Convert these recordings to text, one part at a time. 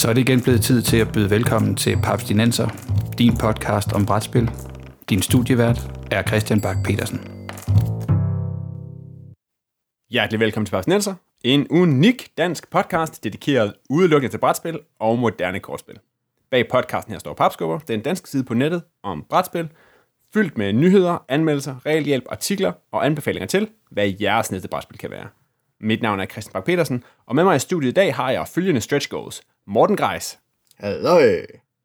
Så er det igen blevet tid til at byde velkommen til Paps Dinenser, din podcast om brætspil. Din studievært er Christian Bak petersen Hjertelig velkommen til Paps Dinenser, en unik dansk podcast dedikeret udelukkende til brætspil og moderne kortspil. Bag podcasten her står Papskubber, den danske side på nettet om brætspil, fyldt med nyheder, anmeldelser, regelhjælp, artikler og anbefalinger til, hvad jeres næste brætspil kan være. Mit navn er Christian Bak petersen og med mig i studiet i dag har jeg følgende stretch goals. Morten Greis. Hallo.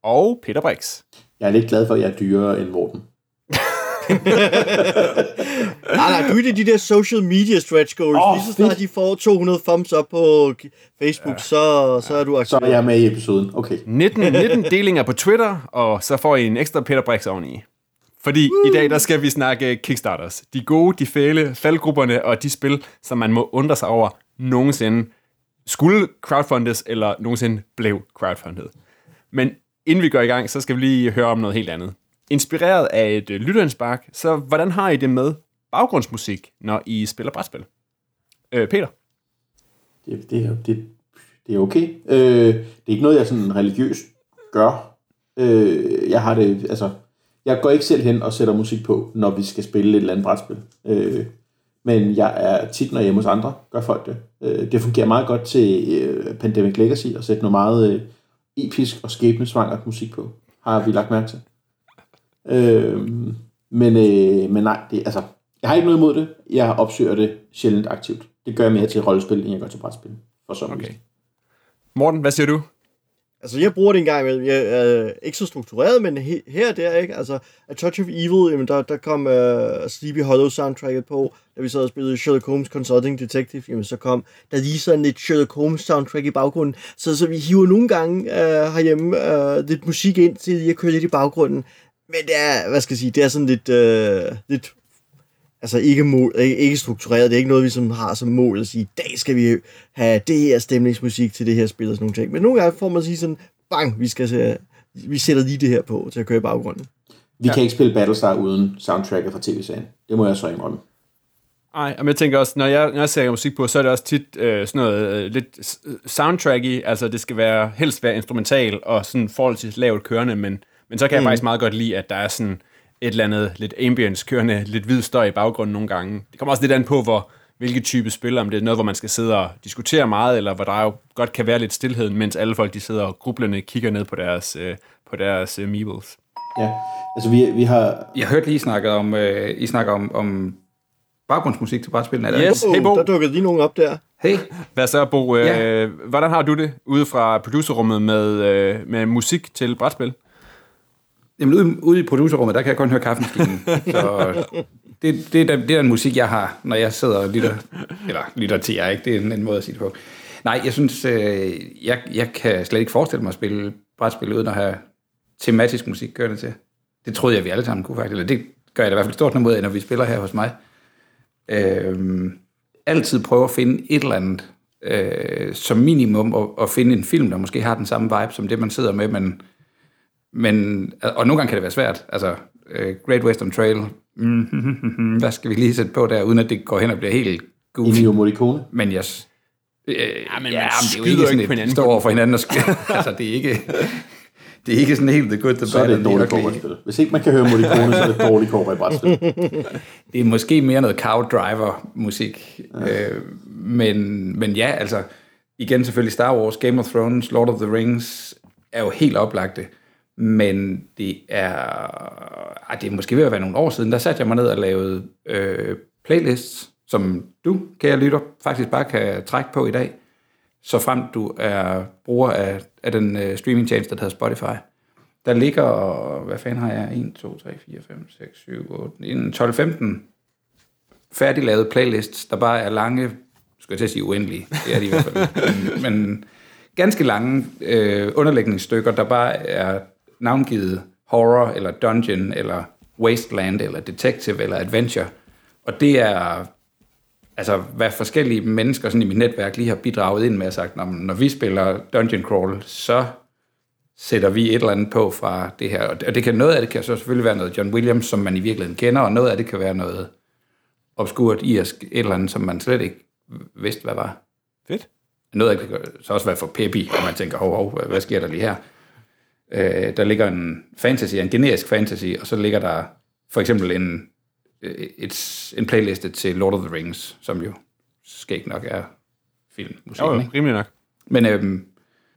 Og Peter Brix. Jeg er lidt glad for, at jeg er dyrere end Morten. nej, nej, du er de der social media stretch goals. Oh, Lige så snart de får 200 thumbs up på Facebook, ja. så, så er du aktiv. Så er jeg med i episoden. Okay. 19, 19 delinger på Twitter, og så får I en ekstra Peter Brix oveni. Fordi Woo! i dag, der skal vi snakke Kickstarters. De gode, de fæle, faldgrupperne og de spil, som man må undre sig over nogensinde skulle crowdfundes, eller nogensinde blev crowdfundet. Men inden vi går i gang, så skal vi lige høre om noget helt andet. Inspireret af et øh, lytterindspark, så hvordan har I det med baggrundsmusik, når I spiller brætspil? Øh, Peter? Det, det, det, det er okay. Øh, det er ikke noget, jeg sådan religiøst gør. Øh, jeg har det, altså, jeg går ikke selv hen og sætter musik på, når vi skal spille et eller andet brætspil. Øh, men jeg er tit, når jeg er hjemme hos andre, gør folk det. Øh, det fungerer meget godt til øh, Pandemic Legacy at sætte noget meget øh, episk og skæbnesvangert musik på, har vi lagt mærke til. Øh, men, øh, men nej, det, altså, jeg har ikke noget imod det. Jeg opsøger det sjældent aktivt. Det gør jeg mere til rollespil, end jeg gør til brætspil. For så okay. Morten, hvad siger du? Altså, jeg bruger det en gang imellem. Jeg er ikke så struktureret, men he, her og der, ikke? Altså, A Touch of Evil, jamen, der, der kom uh, Sleepy Hollow soundtracket på, da vi sad og spillede Sherlock Holmes Consulting Detective, jamen, så kom der lige sådan et Sherlock Holmes soundtrack i baggrunden. Så, så vi hiver nogle gange uh, herhjemme uh, lidt musik ind til lige at køre lidt i baggrunden. Men det er, hvad skal jeg sige, det er sådan lidt, uh, lidt altså ikke, mål, ikke, ikke struktureret. Det er ikke noget, vi som har som mål at sige, i dag skal vi have det her stemningsmusik til det her spil og sådan nogle ting. Men nogle gange får man at sige sådan, bang, vi, skal se, vi sætter lige det her på til at køre i baggrunden. Vi ja. kan ikke spille Battlestar uden soundtracket fra tv-serien. Det må jeg så indrømme. Nej, men jeg tænker også, når jeg, når jeg ser musik på, så er det også tit øh, sådan noget øh, lidt soundtracky, altså det skal være helst være instrumental og sådan forholdsvis lavt kørende, men, men så kan jeg mm. faktisk meget godt lide, at der er sådan et eller andet lidt ambience kørende, lidt hvid støj i baggrunden nogle gange. Det kommer også lidt an på, hvor, hvilke type spil, om det er noget, hvor man skal sidde og diskutere meget, eller hvor der jo godt kan være lidt stillhed, mens alle folk de sidder og grublende kigger ned på deres, øh, på deres øh, meebles. Ja, altså vi, vi har... Jeg hørte lige snakket om, øh, I snakker om, om baggrundsmusik til brætspillene. Er yes, hey Bo. Der dukkede lige nogen op der. Hey. Hvad så, Bo? Øh, ja. Hvordan har du det ude fra producerrummet med, øh, med musik til brætspil? Jamen, ude, ude i producerrummet, der kan jeg kun høre kaffemaskinen. så det, det, er, det er den musik, jeg har, når jeg sidder og lytter. Eller lytter til jer, ikke? Det er en, en måde at sige det på. Nej, jeg synes, øh, jeg, jeg kan slet ikke forestille mig at spille brætspil uden at have tematisk musik kørende til. Det troede jeg, vi alle sammen kunne faktisk. Eller det gør jeg da i hvert fald stort noget mod, når vi spiller her hos mig. Øh, altid prøve at finde et eller andet, øh, som minimum, at, at finde en film, der måske har den samme vibe, som det, man sidder med, men men, og nogle gange kan det være svært. Altså, uh, Great Western Trail, mm, hvad skal vi lige sætte på der, uden at det går hen og bliver helt goofy. Ennio Morricone. Men yes. Øh, ja, men ja, man det er jo ikke sådan ikke et, står over for hinanden og altså, det er ikke... Det er ikke sådan helt the good, the bad. Så er det et dårligt kobberspil. Hvis ikke man kan høre Morricone, så er det dårligt kobber i brætspil. det er måske mere noget cow driver musik. Ja. Øh, men, men ja, altså, igen selvfølgelig Star Wars, Game of Thrones, Lord of the Rings er jo helt oplagte. Men det er, ej, det er måske ved at være nogle år siden, der satte jeg mig ned og lavede øh, playlists, som du, kære lytter, faktisk bare kan trække på i dag, så frem du er bruger af, af den øh, streamingtjeneste, der hedder Spotify. Der ligger, hvad fanden har jeg, 1, 2, 3, 4, 5, 6, 7, 8, 12, 15 færdiglavede playlists, der bare er lange, skal jeg til at sige uendelige, det er de i hvert fald, men, men ganske lange øh, underlægningsstykker, der bare er navngivet horror, eller dungeon, eller wasteland, eller detective, eller adventure. Og det er altså, hvad forskellige mennesker sådan i mit netværk lige har bidraget ind med og sagt, når, når vi spiller Dungeon Crawl, så sætter vi et eller andet på fra det her. Og det kan, noget af det kan så selvfølgelig være noget John Williams, som man i virkeligheden kender, og noget af det kan være noget obskurt irsk, et eller andet, som man slet ikke vidste, hvad var. Fedt. Noget af det kan så også være for peppy, og man tænker, hov, hov, hvad- hvad sker der lige her? Øh, der ligger en fantasy, en generisk fantasy, og så ligger der for eksempel en, øh, et, en playliste til Lord of the Rings, som jo skægt nok er filmmusik. Jo, jo, ikke? rimelig nok. Men øhm,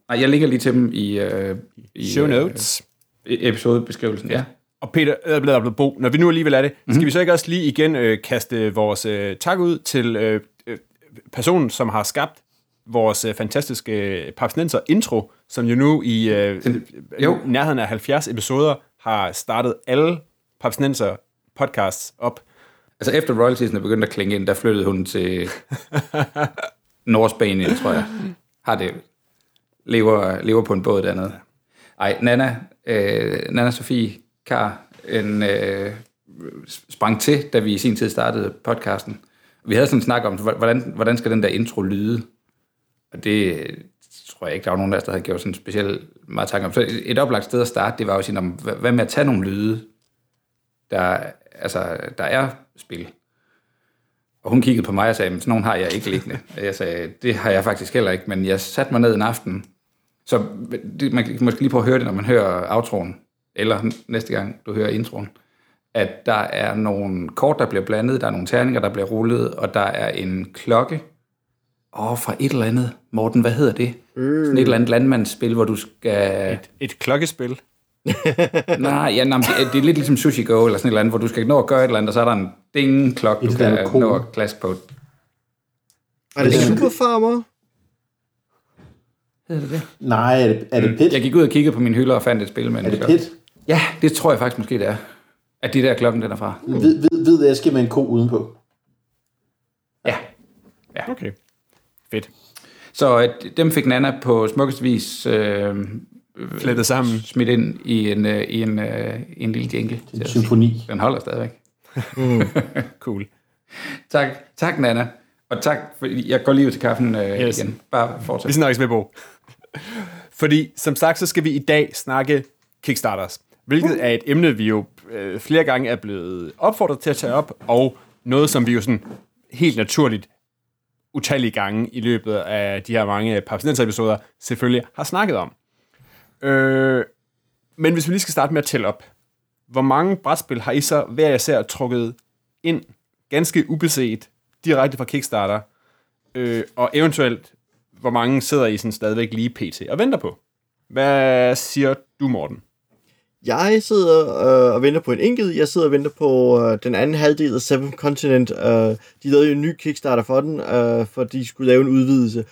nej, jeg ligger lige til dem i, øh, i Show øh, notes. i episodebeskrivelsen. Ja. Og Peter, øh, bla, bla, Bo, når vi nu alligevel er det, Mhm. mm-hmm. skal vi så ikke også lige igen øh, kaste vores øh, tak ud til øh, øh, personen, som har skabt vores øh, fantastiske øh, Papsnenser intro, som jo nu i øh, jo. nærheden af 70 episoder har startet alle Papsnenser podcasts op. Altså efter royaltiesen er begyndt at klinge ind, der flyttede hun til Nordspanien, tror jeg. Har det. Lever, lever på en båd dernede. Ej, Nana, øh, Nana Sofie Kar, en, øh, sprang til, da vi i sin tid startede podcasten. Vi havde sådan en snak om, hvordan, hvordan skal den der intro lyde? Og det tror jeg ikke, der var nogen af os, der havde gjort sådan specielt meget tanke om. Så et, oplagt sted at starte, det var jo at sige, hvad hvad med at tage nogle lyde, der, altså, der er spil? Og hun kiggede på mig og sagde, men sådan nogen har jeg ikke liggende. Og jeg sagde, det har jeg faktisk heller ikke, men jeg satte mig ned en aften. Så det, man kan måske lige prøve at høre det, når man hører outroen, eller næste gang du hører introen, at der er nogle kort, der bliver blandet, der er nogle terninger, der bliver rullet, og der er en klokke, åh, fra et eller andet. Morten, hvad hedder det? Mm. Sådan et eller andet landmandsspil, hvor du skal... Et, et klokkespil. Nej, ja, nej, det, det er lidt ligesom Sushi Go, eller sådan et eller andet, hvor du skal nå at gøre et eller andet, og så er der en ding-klok, du kan kode. nå at klaske på. Er det Super Farmer? Hedder det det? Nej, er det, er det pit? Jeg gik ud og kiggede på mine hylder og fandt et spil med Er det pit? Ja, det tror jeg faktisk måske, det er. At det der klokken, den er fra. Hvid, hvid, hvid æske med en ko udenpå. Ja. Okay. Fedt. Så øh, dem fik Nana på smukkest vis øh, Flettet sammen. smidt ind i en, øh, i en, øh, en lille jingle. En symfoni. Den holder stadigvæk. Cool. Tak, tak Nana. Og tak, for jeg går lige ud til kaffen øh, Yes. igen. Bare Vi fortsæt. snakkes med, Bo. Fordi, som sagt, så skal vi i dag snakke Kickstarters, hvilket er et emne, vi jo øh, flere gange er blevet opfordret til at tage op, og noget, som vi jo sådan helt naturligt utallige gange i løbet af de her mange Papsnenser-episoder selvfølgelig har snakket om. Øh, men hvis vi lige skal starte med at tælle op, hvor mange brætspil har I så hver især trukket ind, ganske ubeset, direkte fra Kickstarter, øh, og eventuelt, hvor mange sidder I sådan stadigvæk lige pt. og venter på? Hvad siger du, Morten? Jeg sidder øh, og venter på en enkelt. Jeg sidder og venter på øh, den anden halvdel af Seven Continent. Øh, de lavede jo en ny Kickstarter for den, øh, for de skulle lave en udvidelse.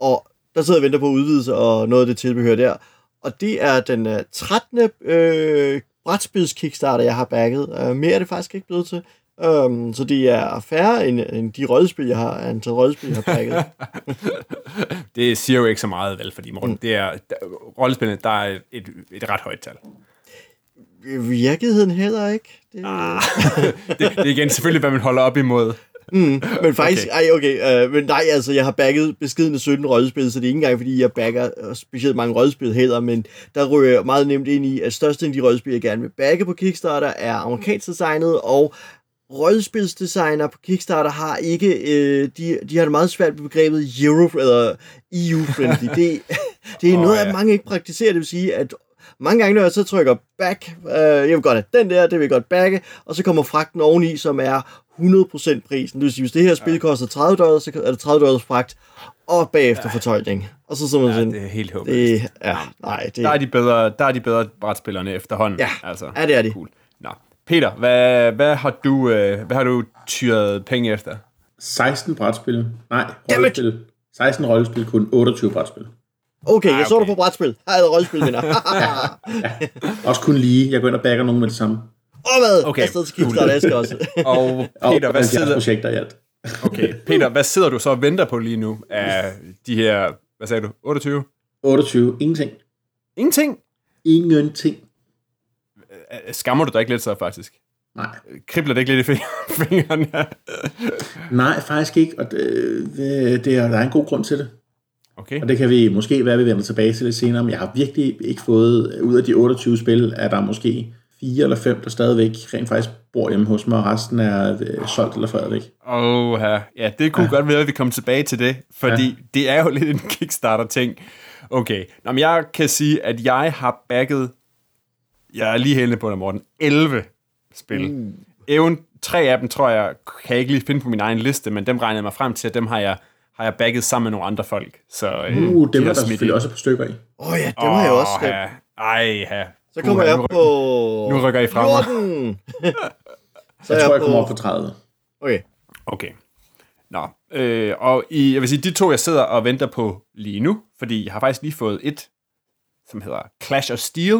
Og der sidder jeg og venter på udvidelse og noget af det tilbehør der. Og det er den øh, 13. Øh, brætspils Kickstarter, jeg har bagget. Øh, mere er det faktisk ikke blevet til. Um, så det er færre end, end de rødspil, jeg har, antal rødspil, jeg har bagget. Det siger jo ikke så meget, vel, fordi Morten, mm. det er, der, rollespillene, der er et, et ret højt tal. Virkeligheden heller ikke. Det, Ah. Det, det er igen selvfølgelig, hvad man holder op imod. Mm, men faktisk, okay. ej, okay, øh, men nej, altså, jeg har bagget beskidende 17 rødspil, så det er ikke engang, fordi jeg bagger øh, specielt mange rødspil heller, men der ryger jeg meget nemt ind i, at størstedelen af de rødspil, jeg gerne vil bagge på Kickstarter, er amerikansk designet, og rødspilsdesigner på Kickstarter har ikke, øh, de, de har det meget svært med begrebet Euro, eller EU-friendly. det, det er oh, noget, ja. at mange ikke praktiserer, det vil sige, at mange gange, når jeg så trykker back, øh, jeg vil godt have den der, det vil jeg godt bagge, og så kommer fragten oveni, som er 100% prisen. Det vil sige, hvis det her spil koster 30 dollars, så er det 30 dollars fragt, og bagefter fortolkning. Og så så man Ja, sådan, det er helt håbløst. det, ja, nej, det, Der er de bedre, der er de bedre brætspillerne efterhånden. Ja. altså. Ja, det er de. Cool. Nå. Peter, hvad, hvad, har du, øh, hvad har du tyret penge efter? 16 brætspil. Nej, rollespil. 16 rollespil, kun 28 brætspil. Okay, jeg Ah, så okay. du på brætspil. Har jeg rollespil, vinder. Også kun lige. Jeg går ind og backer nogen med det samme. og hvad? Okay. Afsted til Kickstarter, jeg skal også. Og Peter, hvad 70 sidder, projekter i alt. okay, Peter, hvad sidder du så og venter på lige nu af de her, hvad sagde du, 28? 28. Ingenting. Ingenting. Ingenting. Skammer du dig ikke lidt så, faktisk? Nej. Kribler det ikke lidt i fing- fingrene? Nej, faktisk ikke. Og det, det, det er, der er en god grund til det. Okay. Og det kan vi måske være, vi vender tilbage til lidt senere, men jeg har virkelig ikke fået, ud af de 28 spil, er der måske fire eller fem, der stadigvæk rent faktisk bor hjemme hos mig, og resten er øh, solgt eller væk. Åh, oh, ja. det kunne ja. godt være, at vi kommer tilbage til det, fordi ja. det er jo lidt en Kickstarter-ting. Okay, Nå, men jeg kan sige, at jeg har backet, jeg er lige heldig på det, Morten, 11 spil. Uh. Even, tre af dem, tror jeg, kan jeg ikke lige finde på min egen liste, men dem regner jeg mig frem til, at dem har jeg, har jeg backet sammen med nogle andre folk. Så, øh, uh, dem er der selvfølgelig også på stykker i. Åh oh, ja, dem oh, har jeg også. Ja. Ej, ja. Så kommer jeg på... Nu rykker I fra mig. så jeg, jeg tror, jeg kommer op på 30. Okay. Okay. Nå, øh, og i, jeg vil sige, de to, jeg sidder og venter på lige nu, fordi jeg har faktisk lige fået et, som hedder Clash of Steel,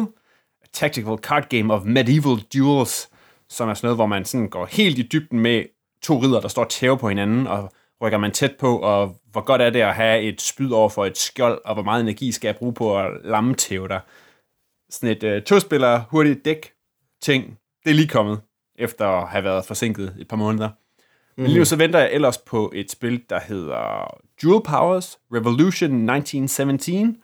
a tactical card game of medieval duels, som er sådan noget, hvor man sådan går helt i dybden med to ridder, der står tæve på hinanden, og rykker man tæt på, og hvor godt er det at have et spyd over for et skjold, og hvor meget energi skal jeg bruge på at lamme tæve dig sådan et uh, to-spiller hurtigt dæk ting, det er lige kommet, efter at have været forsinket et par måneder. Mm. Men lige nu så venter jeg ellers på et spil, der hedder Dual Powers Revolution 1917,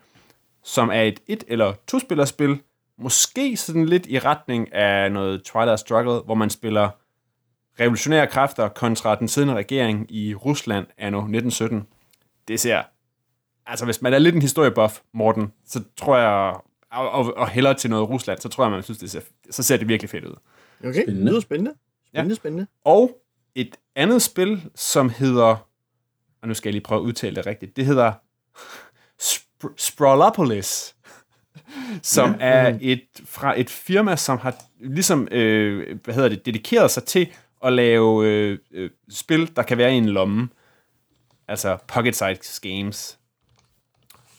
som er et et- eller to-spillerspil, måske sådan lidt i retning af noget Twilight Struggle, hvor man spiller revolutionære kræfter kontra den siddende regering i Rusland anno 1917. Det ser... Altså, hvis man er lidt en historiebuff, Morten, så tror jeg, og, og, og hellere til noget Rusland, så tror jeg, man synes, det ser, så ser det virkelig fedt ud. Okay, spændende. det er spændende. Spændende, ja. spændende. Og et andet spil, som hedder, og nu skal jeg lige prøve at udtale det rigtigt, det hedder Sp- Sprawlopolis, som ja. er et, fra et firma, som har ligesom, øh, hvad hedder det, dedikeret sig til at lave øh, øh, spil, der kan være i en lomme. Altså pocket-sized games.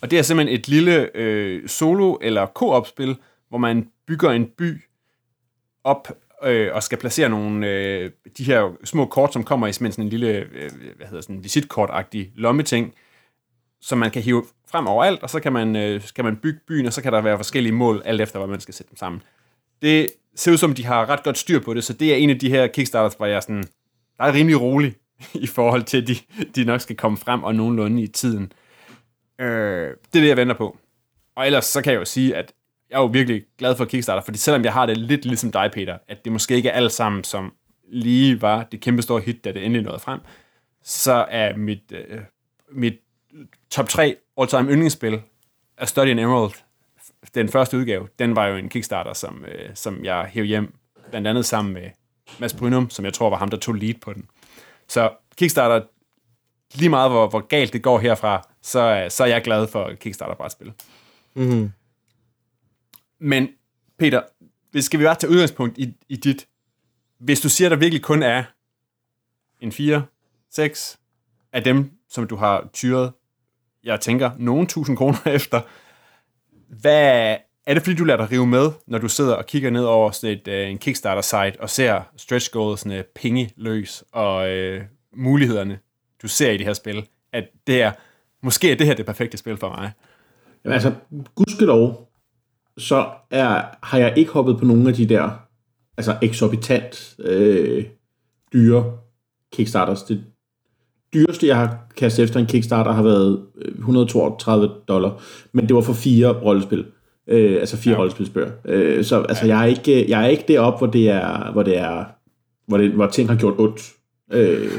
Og det er simpelthen et lille øh, solo- eller co-op-spil, hvor man bygger en by op øh, og skal placere nogle øh, de her små kort, som kommer i sådan en lille øh, hvad hedder sådan, visitkort-agtig lommeting, som man kan hive frem overalt, og så kan man, øh, kan man bygge byen, og så kan der være forskellige mål, alt efter, hvor man skal sætte dem sammen. Det ser ud som, de har ret godt styr på det, så det er en af de her Kickstarters, hvor jeg er sådan, der er rimelig rolig i forhold til, at de, de nok skal komme frem og nogenlunde i tiden. Øh, det er det, jeg venter på. Og ellers så kan jeg jo sige, at jeg er jo virkelig glad for Kickstarter, fordi selvom jeg har det lidt ligesom dig, Peter, at det måske ikke er alt sammen, som lige var det kæmpe store hit, da det endelig nåede frem, så er mit, øh, mit top 3 all-time yndlingsspil er Study in Emerald, den første udgave, den var jo en Kickstarter, som, øh, som jeg hævde hjem, blandt andet sammen med Mads Brynum, som jeg tror var ham, der tog lead på den. Så Kickstarter, lige meget hvor, hvor galt det går herfra, så, så er jeg glad for Kickstarter-brætspil. Mm-hmm. Men Peter, hvis skal vi bare tage udgangspunkt i, i dit, hvis du siger, der virkelig kun er en 4, 6 af dem, som du har tyret, jeg tænker, nogen tusind kroner efter, hvad er det fordi, du lader dig rive med, når du sidder og kigger ned over sådan et, øh, en Kickstarter-site og ser stretch goalsene øh, penge løs og øh, mulighederne, du ser i det her spil, at det er, måske er det her det perfekte spil for mig? Jamen altså, gudskelov, så er, har jeg ikke hoppet på nogen af de der altså eksorbitant øh, dyre Kickstarters. Det dyreste, jeg har kastet efter en Kickstarter, har været 132 dollar, men det var for fire rollespil. Øh, altså fire ja. rollespilsbøger. Øh, så altså, ja. jeg, er ikke, jeg er ikke deroppe, hvor det er, hvor det er, hvor, det, hvor ting har gjort ondt. Øh,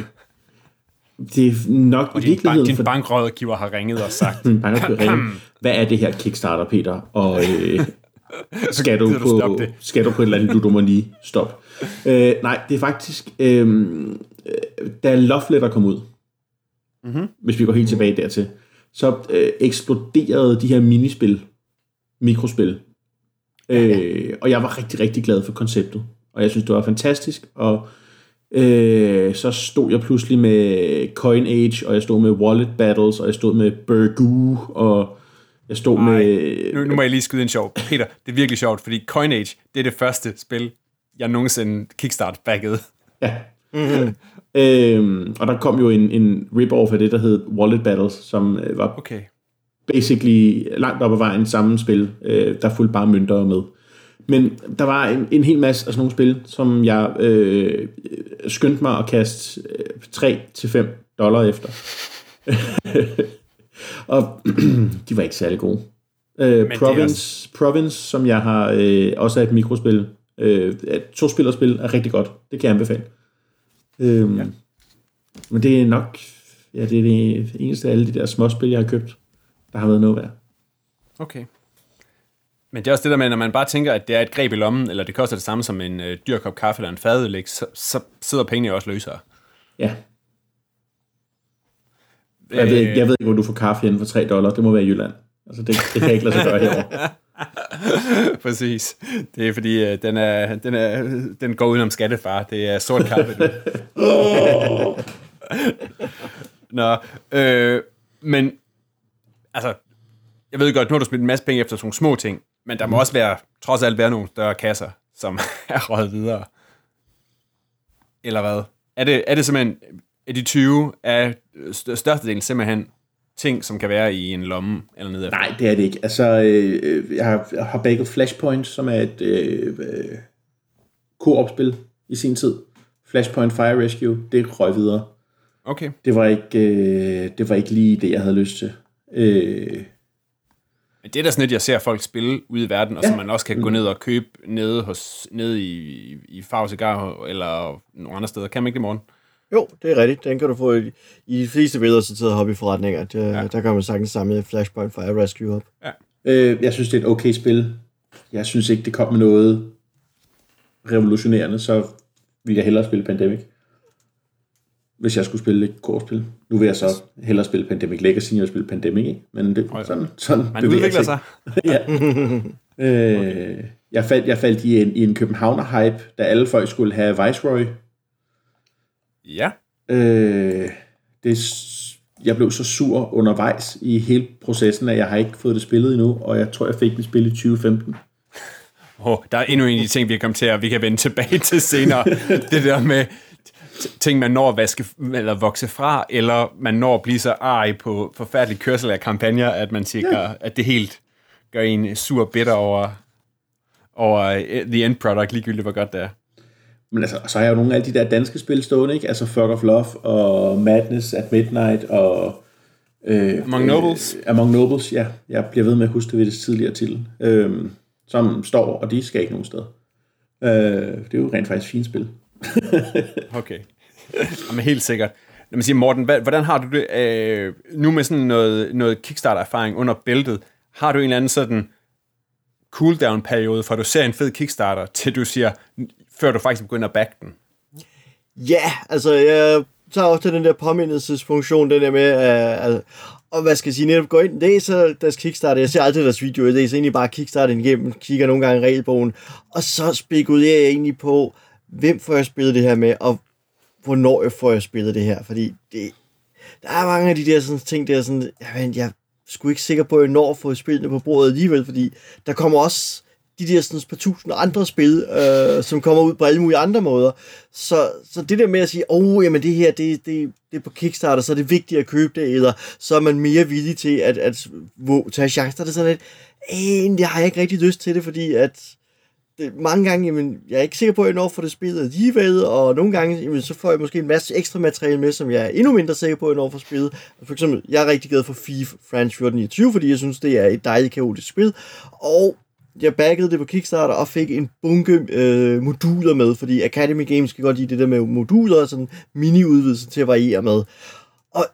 det er nok og i virkeligheden... Bank, din bankrådgiver har ringet og sagt... min ringet, hvad er det her Kickstarter, Peter? Og øh, skal, du på, det. skal du på et eller andet ludomani? Stop. Øh, nej, det er faktisk... Øh, da Love Letter kom ud, mm-hmm. hvis vi går helt tilbage dertil, så øh, eksploderede de her minispil, mikrospil. Øh, og jeg var rigtig, rigtig glad for konceptet. Og jeg synes, det var fantastisk. Og øh, så stod jeg pludselig med Coin Age, og jeg stod med Wallet Battles, og jeg stod med Burgoo, og jeg stod Ej, med... Nu, nu må jeg lige skyde en sjov. Peter, det er virkelig sjovt, fordi Coin Age, det er det første spil, jeg nogensinde kickstart backede. Ja. Mm-hmm. øhm, og der kom jo en, en rip-off af det, der hed Wallet Battles, som øh, var okay. basically langt op ad vejen samme spil. Øh, der fulgte bare mønter med. Men der var en, en hel masse af sådan nogle spil, som jeg øh, skyndte mig at kaste øh, 3-5 dollar efter. og de var ikke særlig gode. Øh, Province, Province, som jeg har øh, også er et mikrospil, Øh, at to-spillerspil er rigtig godt. Det kan jeg anbefale. Øhm, ja. Men det er nok ja, det er det eneste af alle de der små spil, jeg har købt, der har været noget værd. Okay. Men det er også det der med, når man bare tænker, at det er et greb i lommen, eller det koster det samme som en øh, dyr kop kaffe eller en fadødelæg, så, så sidder pengene også løsere. Ja. Jeg ved, jeg ved ikke, hvor du får kaffe inden for 3 dollar. Det må være i Jylland. Altså, det, det kan jeg ikke lade sig gøre herovre. Præcis. Det er fordi, øh, den, er, den, er, den går udenom skattefar. Det er sort kaffe. Nå, øh, men altså, jeg ved godt, nu har du smidt en masse penge efter sådan nogle små ting, men der må mm. også være, trods alt være nogle større kasser, som er røget videre. Eller hvad? Er det, er det simpelthen, er de 20 af størstedelen simpelthen ting, som kan være i en lomme eller nede Nej, det er det ikke. Altså, øh, jeg, har, jeg har bagget Flashpoint, som er et øh, øh, co-op-spil i sin tid. Flashpoint Fire Rescue, det røg videre. Okay. Det var ikke, øh, det var ikke lige det, jeg havde lyst til. Øh, men det er da sådan et, jeg ser folk spille ude i verden, og ja. som man også kan gå ned og købe nede, hos, nede i, i Farve Cigar eller nogle andre steder. Kan man ikke det, morgen? Jo, det er rigtigt. Den kan du få i, i de fleste vedrørelsesorterede hobbyforretninger. Det, ja. Der kan man sagtens samle Flashpoint Fire Rescue op. Ja. Øh, jeg synes, det er et okay spil. Jeg synes ikke, det kom med noget revolutionerende, så vil jeg hellere spille Pandemic hvis jeg skulle spille et kortspil. Nu vil jeg så hellere spille Pandemic Legacy, end jeg spille Pandemic, ikke? Men det, sådan, sådan Man udvikler sig. ja. øh, jeg, faldt, jeg faldt i en, i en Københavner-hype, da alle folk skulle have Viceroy. Ja. Øh, det, jeg blev så sur undervejs i hele processen, at jeg har ikke fået det spillet endnu, og jeg tror, jeg fik det spillet i 2015. Oh, der er endnu en af de ting, vi kan komme til, at vi kan vende tilbage til senere. det der med, ting, man når at vaske, eller vokse fra, eller man når at blive så ej på forfærdelig kørsel af kampagner, at man siger, ja. at det helt gør en sur bitter over, over eh, the end product, ligegyldigt hvor godt det er. Men altså, så har jeg jo nogle af de der danske spil stående, ikke? Altså Fuck of Love og Madness at Midnight og... Øh, Among Nobles. Øh, Among Nobles, ja. Jeg bliver ved med at huske det ved det tidligere titel. Øh, som står, og de skal ikke nogen sted. Øh, det er jo rent faktisk fint spil. okay. Jamen helt sikkert. Når man siger, Morten, hvordan har du det øh, nu med sådan noget, noget Kickstarter-erfaring under bæltet? Har du en eller anden sådan cooldown-periode, fra du ser en fed Kickstarter, til du siger, før du faktisk begynder at back den? Ja, altså jeg tager også den der påmindelsesfunktion, den der med, uh, og hvad skal jeg sige, netop gå ind, læser deres Kickstarter, jeg ser altid deres videoer, jeg læser egentlig bare Kickstarter igennem, kigger nogle gange regelbogen, og så spekulerer jeg egentlig på, hvem får jeg spillet det her med, og hvornår jeg får jeg spillet det her, fordi det, der er mange af de der sådan, ting, der er sådan, jeg, jeg er sgu ikke sikker på, at jeg når at få spillet på bordet alligevel, fordi der kommer også de der sådan par tusind andre spil, øh, som kommer ud på alle mulige andre måder. Så, så det der med at sige, åh, oh, jamen det her, det, det, det er på Kickstarter, så er det vigtigt at købe det, eller så er man mere villig til at, at, at tage chancer. Det er sådan lidt, egentlig har jeg ikke rigtig lyst til det, fordi at det, mange gange, jamen, jeg er ikke sikker på, at jeg når for det spillet alligevel, og nogle gange, jamen, så får jeg måske en masse ekstra materiale med, som jeg er endnu mindre sikker på, at jeg når for spillet. For eksempel, jeg er rigtig glad for FIFA France 1429, e fordi jeg synes, det er et dejligt kaotisk spil, og jeg baggede det på Kickstarter og fik en bunke øh, moduler med, fordi Academy Games kan godt lide det der med moduler og sådan mini-udvidelser til at variere med. Og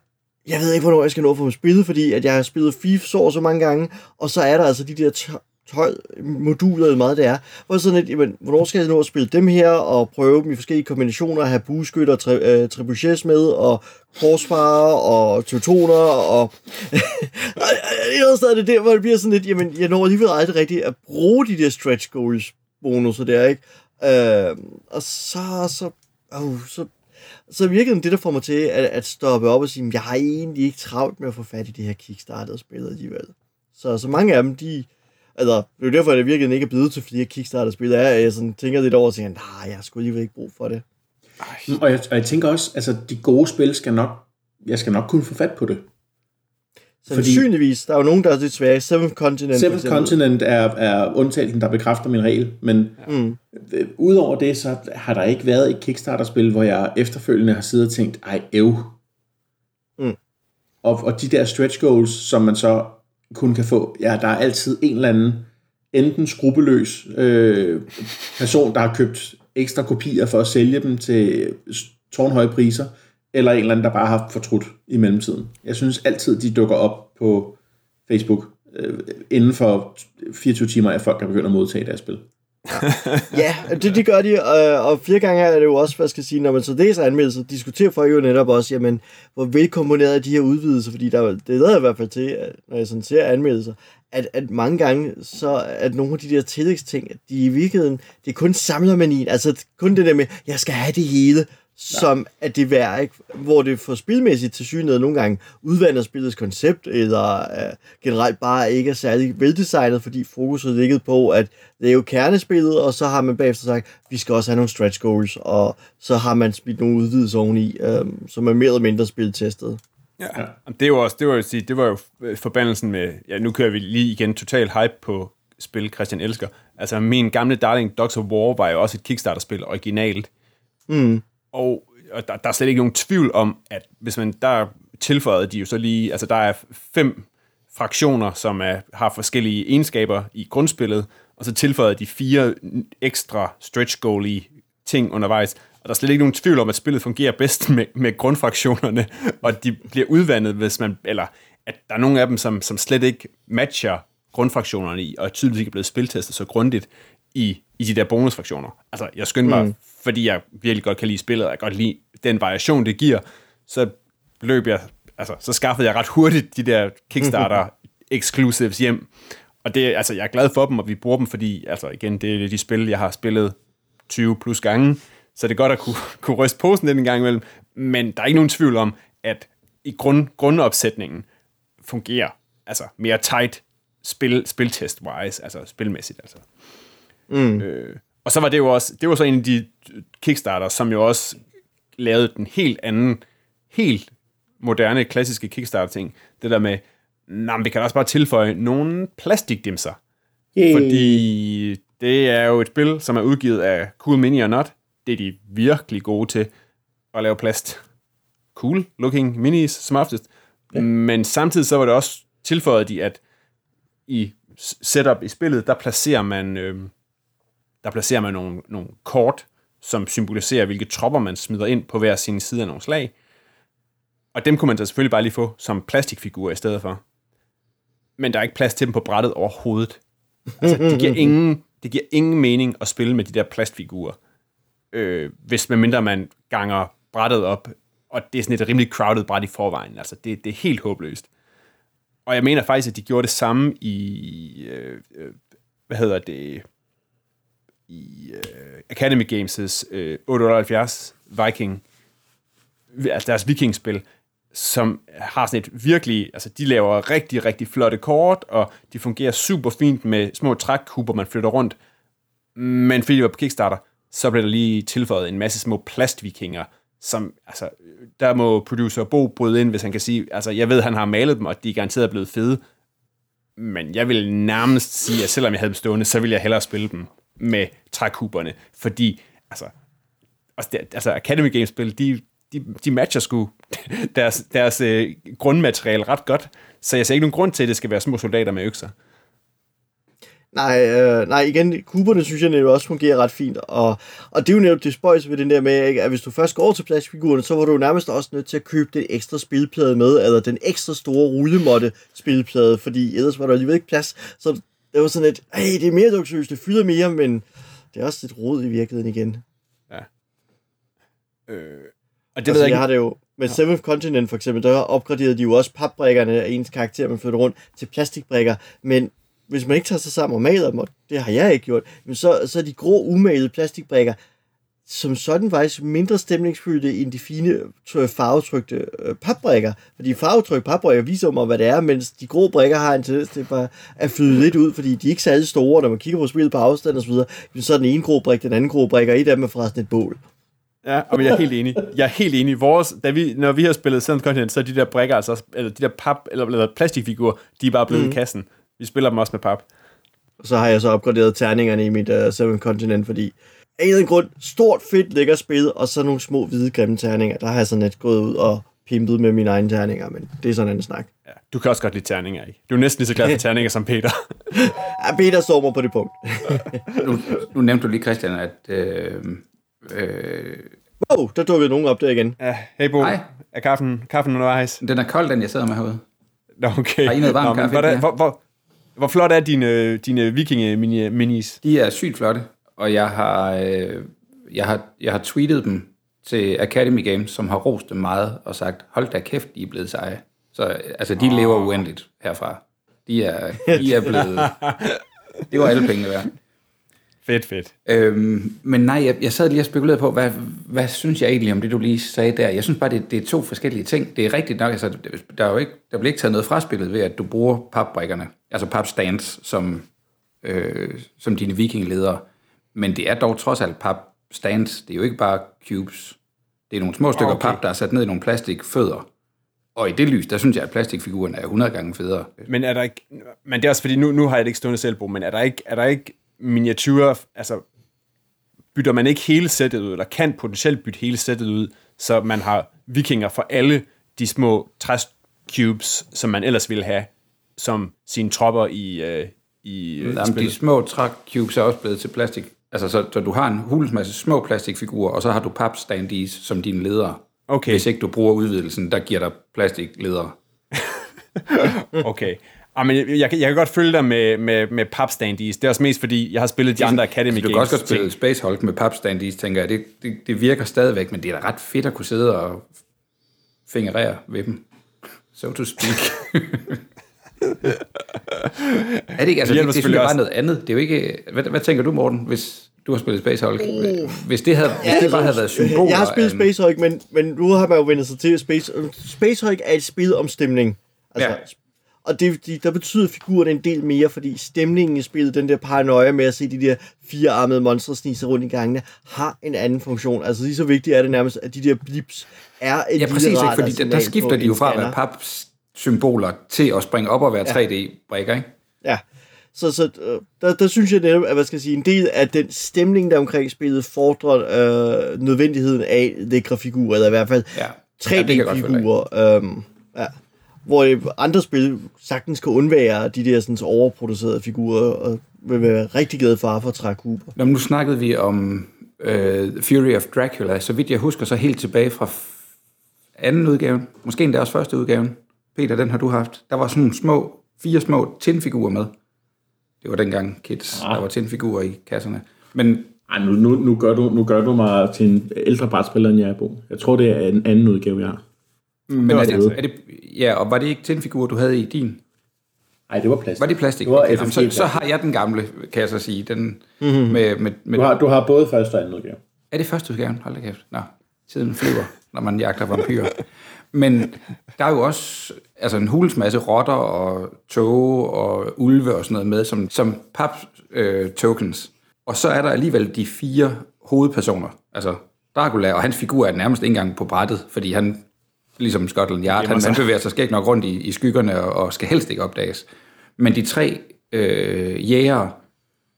jeg ved ikke, hvornår jeg skal nå for at spille, fordi at jeg har spillet FIFA så så mange gange, og så er der altså de der moduler, eller meget det er, hvor sådan lidt, jamen, hvornår skal jeg nå at spille dem her, og prøve dem i forskellige kombinationer, have bueskytter, tri, øh, trebuchets med, og korsfarer, og teutoner, og et stadig det der, hvor det bliver sådan lidt, jamen, jeg når alligevel aldrig rigtigt at bruge de der stretch goals bonusser der, ikke? Øh, og så, så, øh, så så virkede det, der får mig til at, at stoppe op og sige, jeg har egentlig ikke travlt med at få fat i det her Kickstarter-spil alligevel. Så, så mange af dem, de, Altså, det er jo derfor, at det virkelig ikke er blevet til flere Kickstarter-spil. Er, jeg sådan, tænker lidt over og siger, nej, jeg har sgu alligevel ikke brug for det. Og jeg, og jeg tænker også, altså de gode spil skal nok, jeg skal nok kunne få fat på det. Sandsynligvis. Der er jo nogen, der er lidt svære. Seventh Continent. Seventh Continent er, er undtagelsen, der bekræfter min regel. Men mm. Øh, udover det, så har der ikke været et Kickstarter-spil, hvor jeg efterfølgende har siddet og tænkt, ej, ev. Mm. Og, og de der stretch goals, som man så kun kan få, ja, der er altid en eller anden enten skrupelløs øh, person, der har købt ekstra kopier for at sælge dem til tårnhøje priser, eller en eller anden, der bare har fortrudt i mellemtiden. Jeg synes altid, de dukker op på Facebook øh, inden for 24 timer, at folk er begyndt at modtage deres spil. ja, det, det gør de, og, og flere gange er det jo også, hvad skal jeg sige, når man så læser anmeldelser, diskuterer folk jo netop også, jamen, hvor velkomponeret er de her udvidelser, fordi der, det lader i hvert fald til, når jeg sådan ser anmeldelser, at, at mange gange, så at nogle af de der tillægsting, at de i virkeligheden, det er kun samlermanien, altså kun det der med, jeg skal have det hele, som ja. at det værd, ikke? hvor det for spilmæssigt til synet nogle gange udvander spillets koncept, eller uh, generelt bare ikke er særlig veldesignet, fordi fokus er ligget på, at det er jo kernespillet, og så har man bagefter sagt, vi skal også have nogle stretch goals, og så har man spillet nogle udvidelser oveni, um, som er mere eller mindre spiltestet. Ja. ja. Det, jo også, det, var jo, sige, det var jo forbandelsen med, ja, nu kører vi lige igen total hype på spil, Christian elsker. Altså, min gamle darling Dogs of War var jo også et Kickstarter-spil, originalt. Mm. Og, og der, der er slet ikke nogen tvivl om, at hvis man, der tilføjede de jo så lige, altså der er fem fraktioner, som er, har forskellige egenskaber i grundspillet, og så tilføjede de fire ekstra stretch goalie ting undervejs. Og der er slet ikke nogen tvivl om, at spillet fungerer bedst med, med grundfraktionerne, og de bliver udvandet, hvis man, eller at der er nogle af dem, som, som slet ikke matcher grundfraktionerne i, og tydeligvis ikke er blevet spiltestet så grundigt i, i de der bonusfraktioner. Altså, jeg skyndte mig, mm. fordi jeg virkelig godt kan lide spillet, og jeg godt lide den variation, det giver, så løb jeg, altså, så skaffede jeg ret hurtigt de der Kickstarter exclusives hjem. Og det, altså, jeg er glad for dem, og vi bruger dem, fordi, altså igen, det er de spil, jeg har spillet 20 plus gange, så det er godt at kunne, kunne ryste posen lidt en gang imellem, men der er ikke nogen tvivl om, at i grund, grundopsætningen fungerer altså mere tight spil, spiltest-wise, altså spilmæssigt. Altså. Mm. Øh, og så var det jo også, det var så en af de Kickstarter, som jo også lavede den helt anden, helt moderne, klassiske Kickstarter-ting. Det der med, nah, vi kan også bare tilføje nogle plastikdimser. Yay. Fordi det er jo et spil, som er udgivet af Cool Mini og Not. Det er de virkelig gode til at lave plast. Cool looking minis som oftest. Ja. Men samtidig så var det også tilføjet de, at i setup i spillet, der placerer man, øh, der placerer man nogle, nogle kort, som symboliserer, hvilke tropper man smider ind på hver sin side af nogle slag. Og dem kunne man så selvfølgelig bare lige få som plastikfigurer i stedet for. Men der er ikke plads til dem på brættet overhovedet. Altså, det giver ingen, det giver ingen mening at spille med de der plastfigurer, øh, hvis med mindre man ganger brættet op, og det er sådan et rimelig crowded bræt i forvejen. Altså, det, det er helt håbløst. Og jeg mener faktisk, at de gjorde det samme i, øh, øh, hvad hedder det, i øh, Academy Games' øh, 78 Viking, altså deres vikingspil, som har sådan et virkelig, altså de laver rigtig, rigtig flotte kort, og de fungerer super fint med små trækkuber, man flytter rundt. Men fordi det var på Kickstarter, så blev der lige tilføjet en masse små plastvikinger, som, altså, der må producer Bo bryde ind, hvis han kan sige, altså, jeg ved, han har malet dem, og de er garanteret blevet fede, men jeg vil nærmest sige, at selvom jeg havde dem stående, så ville jeg hellere spille dem med trækuberne, fordi, altså, altså Academy Games-spil, de, de, de matcher sgu deres, deres øh, grundmateriale ret godt, så jeg ser ikke nogen grund til, at det skal være små soldater med økser. Nej, øh, nej, igen, kuberne synes jeg netop også fungerer ret fint, og, og det er jo netop det spøjs ved den der med, ikke, at hvis du først går til plastikfigurerne, så var du nærmest også nødt til at købe den ekstra spilplade med, eller den ekstra store rullemåtte spilplade, fordi ellers var der alligevel ikke plads. Så det var sådan et, hey, det er mere luksuriøst, det fylder mere, men det er også lidt rod i virkeligheden igen. Ja. Øh, og det altså, ved jeg, ikke. jeg har det jo, med ja. Seventh Continent for eksempel, der opgraderede de jo også papbrikkerne af ens karakter, man flytter rundt til plastikbrikker, men hvis man ikke tager sig sammen og maler dem, og det har jeg ikke gjort, men så, så er de grå, umalede plastikbrikker som sådan faktisk mindre stemningsfyldte end de fine farvetrykte øh, papbrikker. Fordi farvetrykte papbrikker viser mig, hvad det er, mens de grå brikker har en tendens til bare at flyde lidt ud, fordi de er ikke særlig store, når man kigger på spillet på afstand og så videre. Så er den ene grå brik, den anden grå brik, og et af dem er forresten et bål. Ja, men jeg er helt enig. Jeg er helt enig. Vores, da vi, når vi har spillet Seventh Continent, så er de der brikker, altså, eller de der pap, eller, eller plastikfigurer, de er bare blevet mm. i kassen. Vi spiller dem også med pap. Og så har jeg så opgraderet terningerne i mit uh, Seventh Continent, fordi af en eller anden grund, stort, fedt, lækker spil, og så nogle små, hvide, grimme terninger. Der har jeg sådan lidt gået ud og pimpet med mine egne terninger, men det er sådan en snak. Ja, du kan også godt lide terninger, ikke? Du er næsten lige så glad for terninger som Peter. Ja, Peter står mig på det punkt. Nu, nu nævnte du lige, Christian, at... Øh, øh, Wow, der dukkede nogen op der igen. Ja, hey Bo, Hej. er kaffen, kaffen undervejs? den er kold, den jeg sidder med herude. Nå, okay. Har I noget varm Nå, kaffe, hvordan, hvor, hvor, hvor flot er dine, dine vikinge-minis? De er sygt flotte, og jeg har, øh, jeg har, jeg har tweetet dem til Academy Games, som har rost dem meget og sagt, hold da kæft, de er blevet seje. Så altså, de oh. lever uendeligt herfra. De er, de er blevet... Det var alle pengene værd. Fedt, fedt. Øhm, men nej, jeg, jeg sad lige og spekulerede på, hvad, hvad synes jeg egentlig om det, du lige sagde der? Jeg synes bare, det, det er to forskellige ting. Det er rigtigt nok, altså, der, er jo ikke, der bliver ikke taget noget fra spillet ved, at du bruger papbrikkerne, altså papstands, som, øh, som dine vikingledere. Men det er dog trods alt papstands. Det er jo ikke bare cubes. Det er nogle små stykker okay. Okay. pap, der er sat ned i nogle plastikfødder. Og i det lys, der synes jeg, at plastikfiguren er 100 gange federe. Men er der ikke, men det er også fordi, nu, nu har jeg det ikke stående selv, Bo, men er der ikke, er der ikke miniatyrer, altså bytter man ikke hele sættet ud, eller kan potentielt bytte hele sættet ud, så man har vikinger for alle de små træcubes, som man ellers ville have, som sine tropper i, øh, i, øh, Jamen, de små træcubes er også blevet til plastik. Altså, så, så du har en hulens masse små plastikfigurer, og så har du papstandies som dine ledere. Okay. Hvis ikke du bruger udvidelsen, der giver dig plastikledere. Okay. Ah, men jeg, jeg, kan- jeg kan godt følge dig med, med, med papstandies. Det er også mest fordi, jeg har spillet de andre Academy Altså, du Games. kan også godt spille. Space Hulk med papstandies, tænker jeg. Det, det, det virker stadigvæk, men det er da ret fedt at kunne sidde og fingerere ved dem. So to speak. er det ikke? Altså, det, det, det synes selvfølgelig jeg bare noget andet. Det er jo ikke... Hvad, hvad tænker du, Morten, hvis du har spillet Space Hulk? Hvis det, havde, hvis det bare havde været symboler... Jeg har spillet Space Hulk, men, men nu har man jo vendt sig til at Space, Space Hulk er et spil om stemning. Altså, Ja. Og det, de, der betyder figuren en del mere, fordi stemningen i spillet, den der paranoia med at se de der firearmede monstre snige sig rundt i gangene, har en anden funktion. Altså lige så vigtigt er det nærmest, at de der blips er et Ja, præcis, ikke? fordi der, der skifter de jo fra at være papsymboler til at springe op og være 3D-brikker, ikke? Ja. Så, så øh, der, der synes jeg netop, at hvad skal jeg sige, en del af den stemning, der omkring spillet, fordrer øh, nødvendigheden af lækre figurer, eller i hvert fald Ja. Ja, det kan jeg godt følge dig. 3D-figurer. øhm, ja. Hvor andre spil sagtens kan undvære de der sådan, overproducerede figurer, og vil være rigtig glade for at. Nå, men nu snakkede vi om øh, Fury of Dracula. Så vidt jeg husker, så helt tilbage fra anden udgaven, måske endda også første udgaven. Peter, den har du haft. Der var sådan små, fire små tinfigurer med. Det var dengang kids, Ah. der var tinfigurer i kasserne. Men Ej, nu, nu, nu, gør du, nu gør du mig til en ældre brætspiller, end jeg er, Bo. Jeg tror, det er en anden udgave, jeg har. Men er var det, er det, ja, og var det ikke tinfigurer, du havde i din? Nej, det var plastik. Var det plastik? Det var Okay, jamen, så, så har jeg den gamle, kan jeg så sige. Den mm-hmm. med, med, med, Du har, du har både første og anden udgave. Er det første udgaven? Hold da kæft. Nå, tiden flyver, når man jagter vampyrer. Men der er jo også altså en hulens masse rotter og tåge og ulve og sådan noget med som, som pap øh, tokens. Og så er der alligevel de fire hovedpersoner. Altså Dracula, og hans figur er nærmest ikke engang på brættet, fordi han, ligesom Scotland Yard, han, han bevæger sig skægt nok rundt i, i skyggerne og, og skal helst ikke opdages. Men de tre øh, jæger,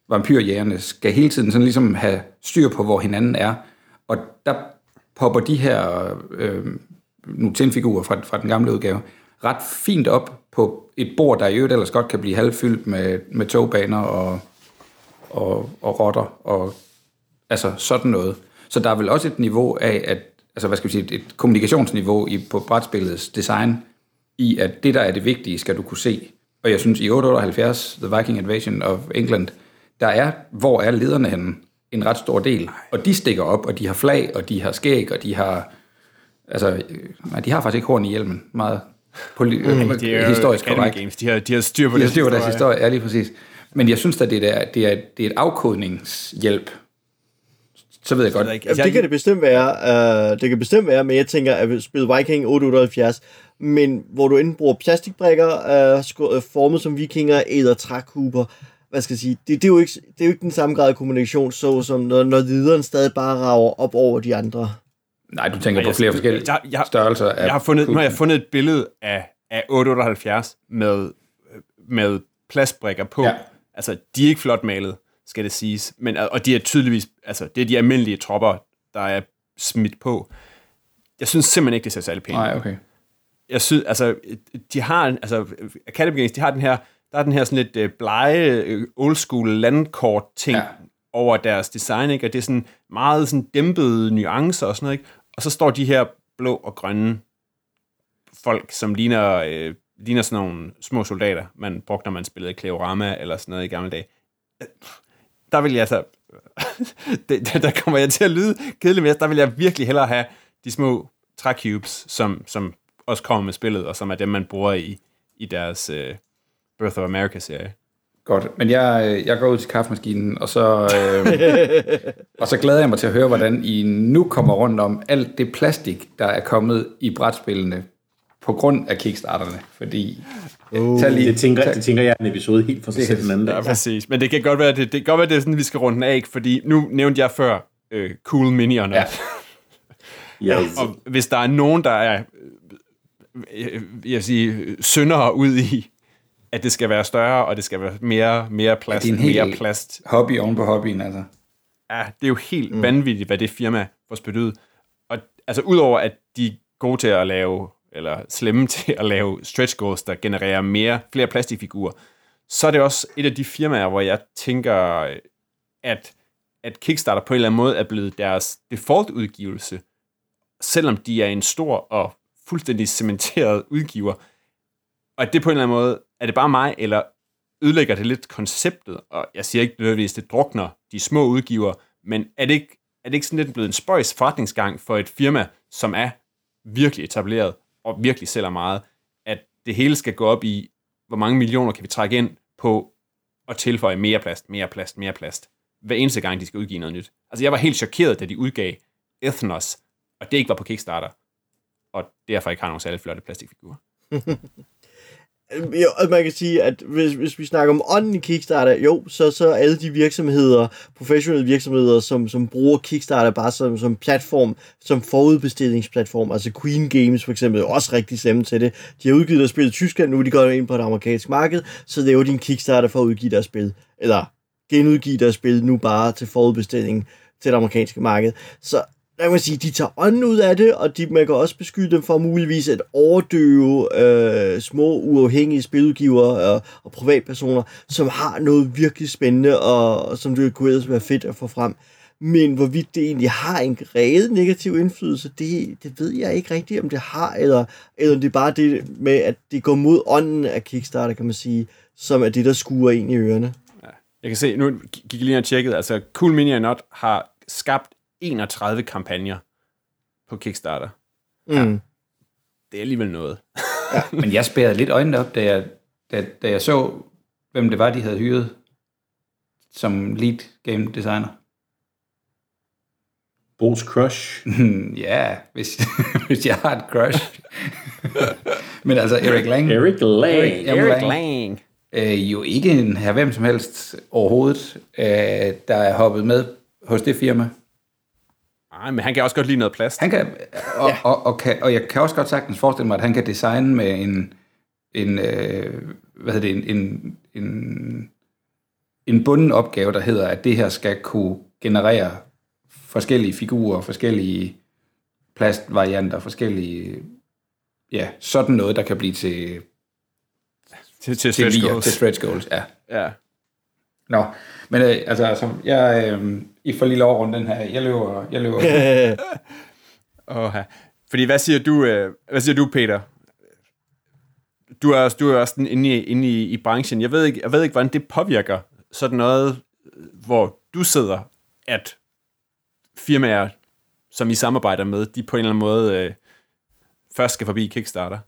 vampyrjægerne skal hele tiden sådan ligesom have styr på, hvor hinanden er. Og der popper de her øh, nogle tinfigurer fra, fra den gamle udgave ret fint op på et bord, der i øvrigt ellers godt kan blive halvfyldt med, med togbaner og, og, og rotter og altså sådan noget. Så der er vel også et niveau af, at, altså hvad skal vi sige, et kommunikationsniveau i, på brætspillets design, i at det, der er det vigtige, skal du kunne se. Og jeg synes, i 878, The Viking Invasion of England, der er, hvor er lederne henne? En ret stor del. Og de stikker op, og de har flag, og de har skæg, og de har... Altså, øh, de har faktisk ikke horn i hjelmen. Meget poli- mm, Det er jo historisk korrekt. Games. De har, de har styr på De har deres styr på deres historie. historie, ja lige præcis. Men jeg synes at det er, det er, det er et afkodningshjælp. Så ved jeg godt. ikke. Jamen, det kan det bestemt være, uh, det kan bestemt være, men jeg tænker, at vi spiller Viking 878, men hvor du enten bruger plastikbrikker, sko- uh, formet som vikinger, eller trækuber, hvad skal jeg sige, det, det, er jo ikke, det er jo ikke den samme grad af kommunikation, så som når, når lederen stadig bare rager op over de andre. Nej, du tænker på jeg- flere forskellige jeg- jeg- størrelser af Jeg har fundet, nu har jeg fundet et billede af, af 878 med, med plastbrikker på. Ja. Altså, de er ikke flot malet, skal det siges. Men, og de er tydeligvis, altså, det er de almindelige tropper, der er smidt på. Jeg synes simpelthen ikke, det ser særlig pænt. Nej, okay. jeg synes, altså, de har, altså, Academy Games, de har den her der er den her sådan lidt øh, blege, øh, old school landkort ting ja. over deres design, ikke? Og det er sådan meget sådan dæmpede nuancer og sådan noget, ikke? Og så står de her blå og grønne folk, som ligner, øh, ligner sådan nogle små soldater, man brugte, når man spillede Kleorama eller sådan noget i gamle dage. Øh, der vil jeg altså... det, der- der kommer jeg til at lyde kedelig mere. der vil jeg virkelig hellere have de små træcubes, som, som også kommer med spillet, og som er dem, man bruger i, i deres øh, Birth of America-serie. Godt, men jeg, øh, jeg går ud til kaffemaskinen, og så, øh, og så glæder jeg mig til at høre, hvordan I nu kommer rundt om alt det plastik, der er kommet i brætspillene på grund af kickstarterne. Fordi, uh, tag lige, Det tænker, tag, det tænker jeg er en episode helt for sig selv den anden Ja, dag. præcis. Men det kan godt være, det, det kan godt være, det er sådan, vi skal runde den af, ikke? fordi nu nævnte jeg før øh, Cool Minion. Ja. Ja. Ja. Og hvis der er nogen, der er øh, jeg vil sige, syndere ud i, at det skal være større, og det skal være mere, mere plast, en mere plast. hobby oven på hobbyen, altså. Ja, det er jo helt mm. vanvittigt, hvad det firma får spyttet ud. Og altså, udover at de er gode til at lave, eller slemme til at lave stretch goals, der genererer mere, flere plastikfigurer, så er det også et af de firmaer, hvor jeg tænker, at, at Kickstarter på en eller anden måde er blevet deres default-udgivelse, selvom de er en stor og fuldstændig cementeret udgiver. Og at det på en eller anden måde, er det bare mig, eller ødelægger det lidt konceptet, og jeg siger ikke nødvendigvis, det drukner de små udgiver, men er det ikke, er det ikke sådan lidt blevet en spøjs forretningsgang for et firma, som er virkelig etableret og virkelig sælger meget, at det hele skal gå op i, hvor mange millioner kan vi trække ind på at tilføje mere plast, mere plast, mere plast, hver eneste gang, de skal udgive noget nyt. Altså, jeg var helt chokeret, da de udgav Ethnos, og det ikke var på Kickstarter, og derfor ikke har nogen særlig flotte plastikfigurer. Øh, jo, og man kan sige, at hvis, hvis vi snakker om ånden i Kickstarter, jo, så, så alle de virksomheder, professionelle virksomheder, som, som bruger Kickstarter bare som, som platform, som forudbestillingsplatform, altså Queen Games for eksempel, er også rigtig slemme til det. De har udgivet deres spil i Tyskland, nu er de gået ind på det amerikanske marked, så laver de en Kickstarter for at udgive deres spil, eller genudgive deres spil nu bare til forudbestilling til det amerikanske marked. Så der kan man sige, de tager ånden ud af det, og de, man kan også beskylde dem for muligvis at overdøve øh, små uafhængige spiludgivere og, og privatpersoner, som har noget virkelig spændende, og, og som det kunne ellers være fedt at få frem. Men hvorvidt det egentlig har en reel negativ indflydelse, det, det ved jeg ikke rigtigt, om det har, eller, eller det er bare det med, at det går mod ånden af Kickstarter, kan man sige, som er det, der skuer ind i ørerne. Jeg kan se, nu gik jeg lige og tjekket, altså Cool Mini Not har skabt 31 kampagner på Kickstarter. Mm. Det er alligevel noget. Men jeg spærrede lidt øjnene op, da jeg, da, da jeg så, hvem det var, de havde hyret som lead game designer. Brugs Crush. ja, hvis, hvis jeg har et crush. Men altså, Erik Lang, Eric Lang. Eric- Jamen, Eric Lang. Lang. øh, jo ikke en her hvem som helst overhovedet, øh, der er hoppet med hos det firma. Nej, men han kan også godt lide noget plast. Han kan, og, ja. og, og, kan, og jeg kan også godt sagtens forestille mig, at han kan designe med en, en øh, hvad hedder det, en, en, en, en bunden opgave, der hedder, at det her skal kunne generere forskellige figurer, forskellige plastvarianter, forskellige, ja, sådan noget, der kan blive til, til, til til, stretch lier, goals. til stretch goals. Ja. Ja. Nå, men øh, altså, altså jeg, øh, I får lige lov rundt den her. Jeg løber, jeg løber. Oha. Fordi hvad siger du, øh, hvad siger du, Peter? Du er, også- du er også sådan inde, i, inde i, i branchen. Jeg ved, ikke, jeg ved ikke, hvordan det påvirker sådan noget, hvor du sidder, at firmaer, som I samarbejder med, de på en eller anden måde øh, først skal forbi Kickstarter.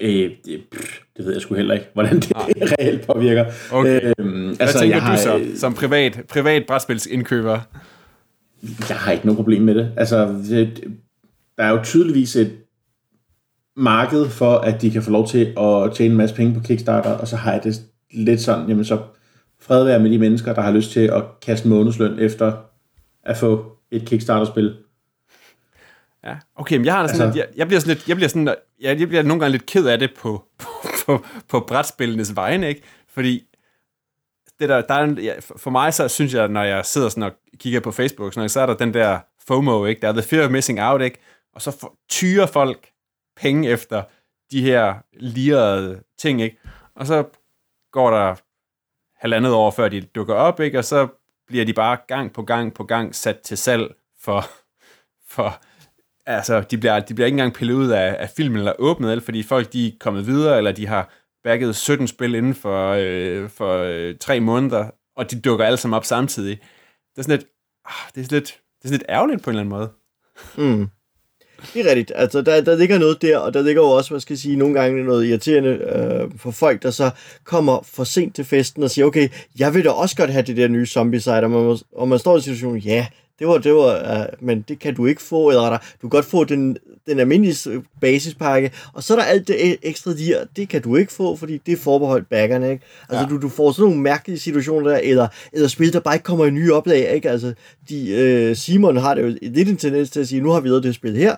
Øh, det, pff, det ved jeg sgu heller ikke, hvordan det reelt påvirker. Okay. Øhm, Hvad altså, tænker jeg har, du så, øh, som privat, privat brætspilsindkøber? Jeg har ikke noget problem med det. Altså, det, der er jo tydeligvis et marked for, at de kan få lov til at tjene en masse penge på Kickstarter, og så har jeg det lidt sådan, jamen så fred være med de mennesker, der har lyst til at kaste månedsløn efter at få et Kickstarter-spil. Ja, okay, men jeg har det sådan, Altså- altså, jeg, jeg bliver sådan lidt, jeg bliver sådan, jeg, jeg bliver nogle gange lidt ked af det på, på, på, på brætspillenes vegne, ikke? Fordi det der, der er ja, for mig så synes jeg, når jeg sidder sådan og kigger på Facebook, sådan så er der den der FOMO, ikke? Der er the fear of missing out, ikke? Og så for, tyrer folk penge efter de her lirede ting, ikke? og så går der halvandet år, før de dukker op, ikke? og så bliver de bare gang på gang på gang sat til salg for, for altså, de bliver, de bliver ikke engang pillet ud af, af filmen eller åbnet, eller fordi folk de er kommet videre, eller de har backet 17 spil inden for, øh, for øh, tre måneder, og de dukker alle sammen op samtidig. Det er sådan lidt, ah, det er sådan lidt, det er sådan lidt ærgerligt på en eller anden måde. Mm. Det er rigtigt. Altså, der, der ligger noget der, og der ligger jo også, hvad skal jeg sige, nogle gange noget irriterende øh, for folk, der så kommer for sent til festen og siger, okay, jeg vil da også godt have det der nye zombie site, og man, og man står i situationen, ja, det var, det var, uh, men det kan du ikke få, eller der, du kan godt få den, den almindelige basispakke, og så er der alt det e- ekstra der, det kan du ikke få, fordi det er forbeholdt baggerne, ikke? Altså, ja. du, du får sådan nogle mærkelige situationer der, eller, eller spil, der bare ikke kommer i nye oplag, ikke? Altså, de, uh, Simon har det jo lidt en tendens til at sige, nu har vi lavet det spil her,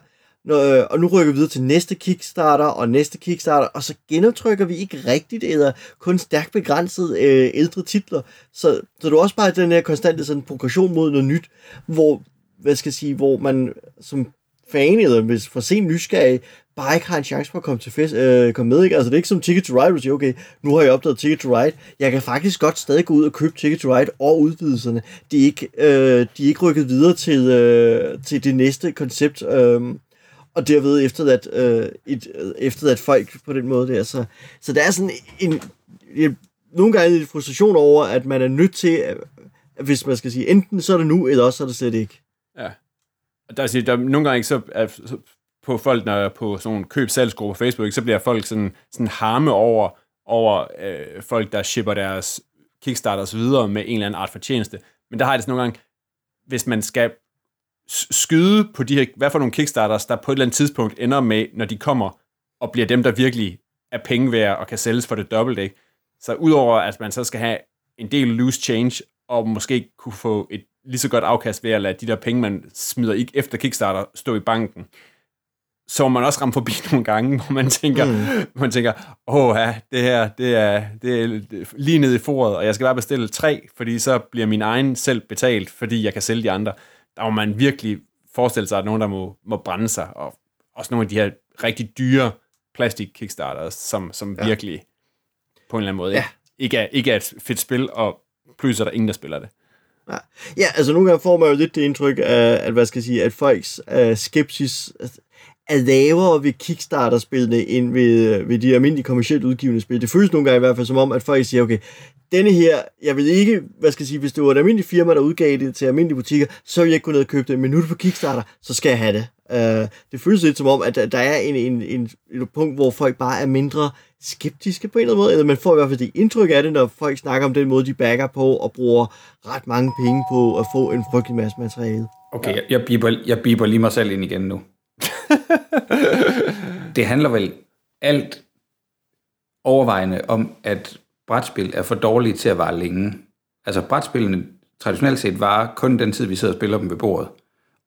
Øh, og nu rykker vi videre til næste Kickstarter og næste Kickstarter, og så genoptrykker vi ikke rigtigt, eller kun stærkt begrænset øh, ældre titler. Så, så du også bare den her konstante sådan, progression mod noget nyt, hvor, hvad skal jeg sige, hvor man som fan, eller hvis for sent nysgerrig, bare ikke har en chance for at komme, til fest, øh, komme med. Ikke? Altså, det er ikke som Ticket to Ride, hvor du siger, okay, nu har jeg opdaget Ticket to Ride. Jeg kan faktisk godt stadig gå ud og købe Ticket to Ride og udvidelserne. De er ikke, øh, de er ikke rykket videre til, øh, til det næste koncept. Øh, og derved efterladt, øh, et, øh, efterladt folk på den måde der. Så, så der er sådan en, en nogle gange en frustration over, at man er nødt til, at, hvis man skal sige, enten så er det nu, eller også så er det slet ikke. Ja. Der, er, der er nogle gange så, at, på folk, når på sådan nogle køb på Facebook, så bliver folk sådan, sådan harme over, over øh, folk, der shipper deres Kickstarters videre med en eller anden art for tjeneste. Men der har jeg det sådan nogle gange, hvis man skal skyde på de her, hvad for nogle kickstarters, der på et eller andet tidspunkt ender med, når de kommer og bliver dem, der virkelig er penge værd og kan sælges for det dobbelt, ikke? Så udover at man så skal have en del loose change, og måske kunne få et lige så godt afkast ved at lade de der penge, man smider ikke efter Kickstarter, stå i banken, så man også ramme forbi nogle gange, hvor man tænker, mm. man tænker, åh ja, det her, det er, det er lige nede i foret, og jeg skal bare bestille tre, fordi så bliver min egen selv betalt, fordi jeg kan sælge de andre der må man virkelig forestille sig, at nogen, der må, må brænde sig, og også nogle af de her rigtig dyre plastik kickstarters, som, som ja. virkelig på en eller anden måde ja. ikke, er, ikke er et fedt spil, og pludselig er der ingen, der spiller det. Ja. ja, altså nogle gange får man jo lidt det indtryk af, at, hvad skal jeg sige, at folks uh, skepsis er lavere ved Kickstarter-spillene, end ved, øh, ved de almindelige kommercielt udgivende spil. Det føles nogle gange i hvert fald som om, at folk siger, okay, denne her, jeg vil ikke, hvad skal jeg sige, hvis det var et almindeligt firma, der udgav det til almindelige butikker, så ville jeg ikke kunne ned og købe det, men nu er det på Kickstarter, så skal jeg have det. Uh, det føles lidt som om, at der er en, en, en, en punkt, hvor folk bare er mindre skeptiske på en eller anden måde, eller man får i hvert fald det indtryk af det, når folk snakker om den måde, de backer på og bruger ret mange penge på at få en frygtelig masse materiale. Okay, jeg, jeg, biber, jeg biber lige mig selv ind igen nu. det handler vel alt overvejende om, at brætspil er for dårlige til at vare længe. Altså brætspillene traditionelt set varer kun den tid, vi sidder og spiller dem ved bordet.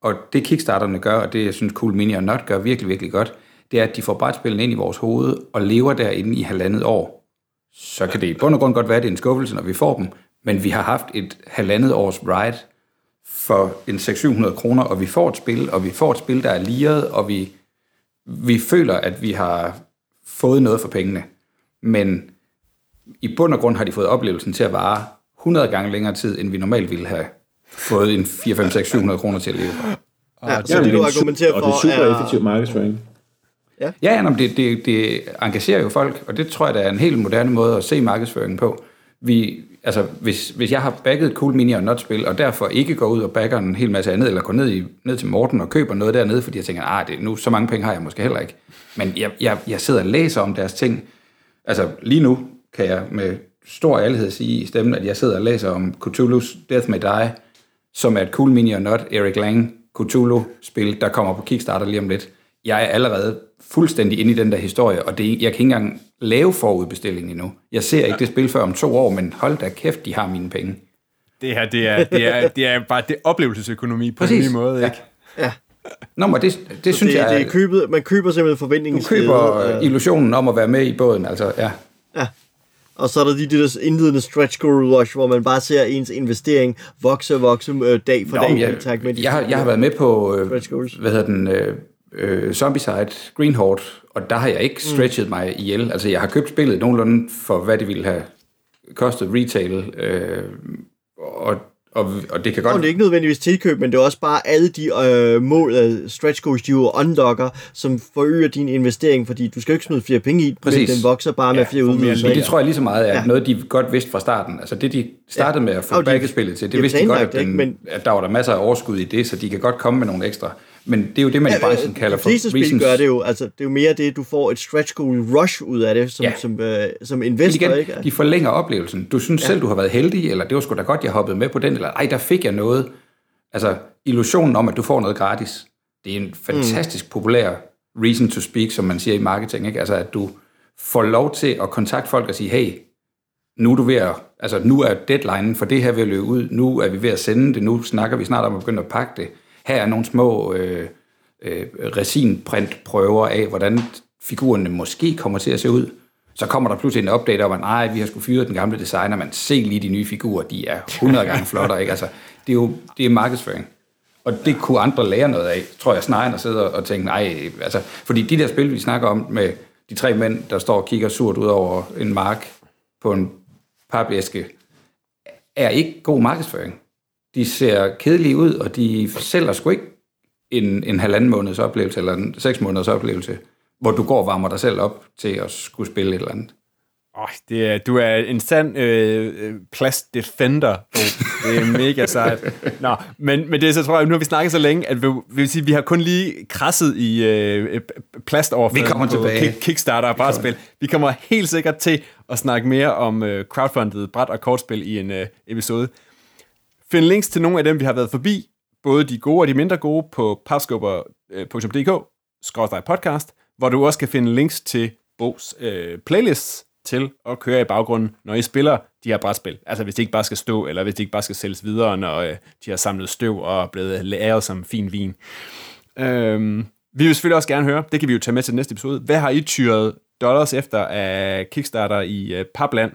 Og det Kickstarterne gør, og det jeg synes Cool Mini og Not gør virkelig, virkelig godt, det er, at de får brætspillene ind i vores hoved og lever derinde i halvandet år. Så kan det i bund og grund godt være, at det er en skuffelse, når vi får dem, men vi har haft et halvandet års ride for en 600-700 kroner, og vi får et spil, og vi får et spil, der er liret, og vi, vi føler, at vi har fået noget for pengene. Men i bund og grund har de fået oplevelsen til at vare 100 gange længere tid, end vi normalt ville have fået en 4, 5, 6, 700 kroner til at leve. Ja, så det, du argumenterer for, Og det er super er... effektiv markedsføring. Ja, ja jamen, det, det, det engagerer jo folk, og det tror jeg, der er en helt moderne måde at se markedsføringen på. Vi, altså, hvis, hvis jeg har bagget et Cool Mini og Not-spil, og derfor ikke går ud og bagger en hel masse andet, eller går ned, i, ned til Morten og køber noget dernede, fordi jeg tænker, ah, det, nu så mange penge har jeg måske heller ikke. Men jeg, jeg, jeg sidder og læser om deres ting. Altså, lige nu kan jeg med stor ærlighed sige i stemmen, at jeg sidder og læser om Cthulhu's Death May Die, som er et Cool Mini og Not Eric Lang Cthulhu-spil, der kommer på Kickstarter lige om lidt. Jeg er allerede fuldstændig inde i den der historie, og det, jeg kan ikke engang lave forudbestilling endnu. Jeg ser ikke det spil før om to år, men hold da kæft, de har mine penge. Det her, det er, det er, det er bare det oplevelsesøkonomi på Præcis. en ny måde, ikke? Ja. Nå, men det, det synes det, jeg... Det er købet, man køber simpelthen forventningen. Du køber uh, illusionen om at være med i båden, altså, ja. Ja. Og så er der de, de der indledende stretch goal rush, hvor man bare ser ens investering vokse og vokse øh, dag for Nå, dag. Jeg, tak med de jeg, har, jeg har været med på, øh, hvad hedder den, øh, øh, Zombicide, Green Horde, og der har jeg ikke stretchet mm. mig ihjel. Altså, jeg har købt spillet nogenlunde for, hvad det ville have kostet retail, øh, og, og, og det kan godt... Og det er ikke nødvendigvis tilkøb, men det er også bare alle de øh, mål af stretch goals, de jo unlocker, som forøger din investering, fordi du skal jo ikke smide flere penge i, Præcis. men den vokser bare med Ja, flere udvidelser. Men det tror jeg lige så meget er Ja. noget, de godt vidste fra starten. Altså det, de startede Ja. med at få Og de- begge spillet til, de det har vidste de godt, at, den, ikke? Men- at der var der masser af overskud i det, så de kan godt komme med nogle ekstra. Men det er jo det, man i branchen kalder de for reasons. gør det jo, altså det er jo mere det, du får et stretch goal rush ud af det, som, Ja. som, øh, som investor, igen, ikke? de forlænger oplevelsen. Du synes ja. selv, du har været heldig, eller det var sgu da godt, jeg hoppede med på den, eller ej, der fik jeg noget. Altså, illusionen om, at du får noget gratis, det er en fantastisk mm. populær reason to speak, som man siger i marketing, ikke? Altså, at du får lov til at kontakte folk og sige, hey, nu er du ved at, altså nu er deadline for det her ved at løbe ud, nu er vi ved at sende det, nu snakker vi snart om at begynde at pakke det. Her er nogle små øh, øh, resinprintprøver af, hvordan figurerne måske kommer til at se ud. Så kommer der pludselig en update om, at nej, vi har skulle fyre den gamle designer, men se lige de nye figurer, de er 100 gange flottere. Ikke? Altså, det er jo det er markedsføring. Og det kunne andre lære noget af, tror jeg, snarere end at sidde og tænke, nej, altså, fordi de der spil, vi snakker om med de tre mænd, der står og kigger surt ud over en mark på en papæske, er ikke god markedsføring. De ser kedelige ud, og de sælger sgu ikke en, en halvanden måneds oplevelse, eller en seks måneders oplevelse, hvor du går og varmer dig selv op til at skulle spille et eller andet. Oh, det er, du er en sand øh, øh, plast defender. Bo. Det er mega sejt. Nå, men, men det er så, tror jeg, nu har vi snakket så længe, at vi, vi, vil sige, vi har kun lige krasset i øh, plastoverfladen Vi kommer tilbage. Kick, Kickstarter og brætspil. Vi kommer helt sikkert til at snakke mere om øh, crowdfundet bræt- og kortspil i en øh, episode. Find links til nogle af dem, vi har været forbi, både de gode og de mindre gode, på papskubber.dk, podcast, hvor du også kan finde links til Bo's øh, playlists til at køre i baggrunden, når I spiller de her brætspil. Altså hvis det ikke bare skal stå, eller hvis det ikke bare skal sælges videre, når øh, de har samlet støv og er blevet læret som fin vin. Øhm, vi vil selvfølgelig også gerne høre, det kan vi jo tage med til den næste episode, hvad har I tyret dollars efter af Kickstarter i øh, Papland?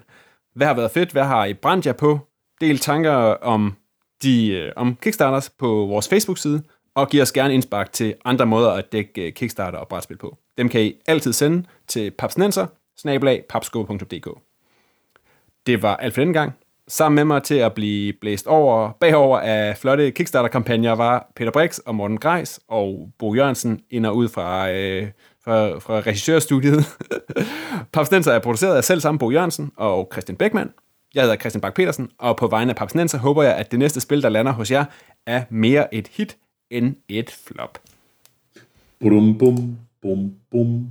Hvad har været fedt? Hvad har I brændt jer på? Del tanker om, de, øh, om Kickstarters på vores Facebook-side, og giv os gerne indspark til andre måder at dække øh, Kickstarter og brætspil på. Dem kan I altid sende til papsnenser, Det var alt for denne gang. Sammen med mig til at blive blæst over, bagover af flotte Kickstarter-kampagner var Peter Brix og Morten Greis og Bo Jørgensen ind og ud fra, øh, fra, fra regissørstudiet. Papsnenser er produceret af selv samme Bo Jørgensen og Christian Beckmann. Jeg hedder Christian Bak petersen og på vegne af Papsnenser håber jeg, at det næste spil, der lander hos jer, er mere et hit end et flop. Bum, bum, bum, bum.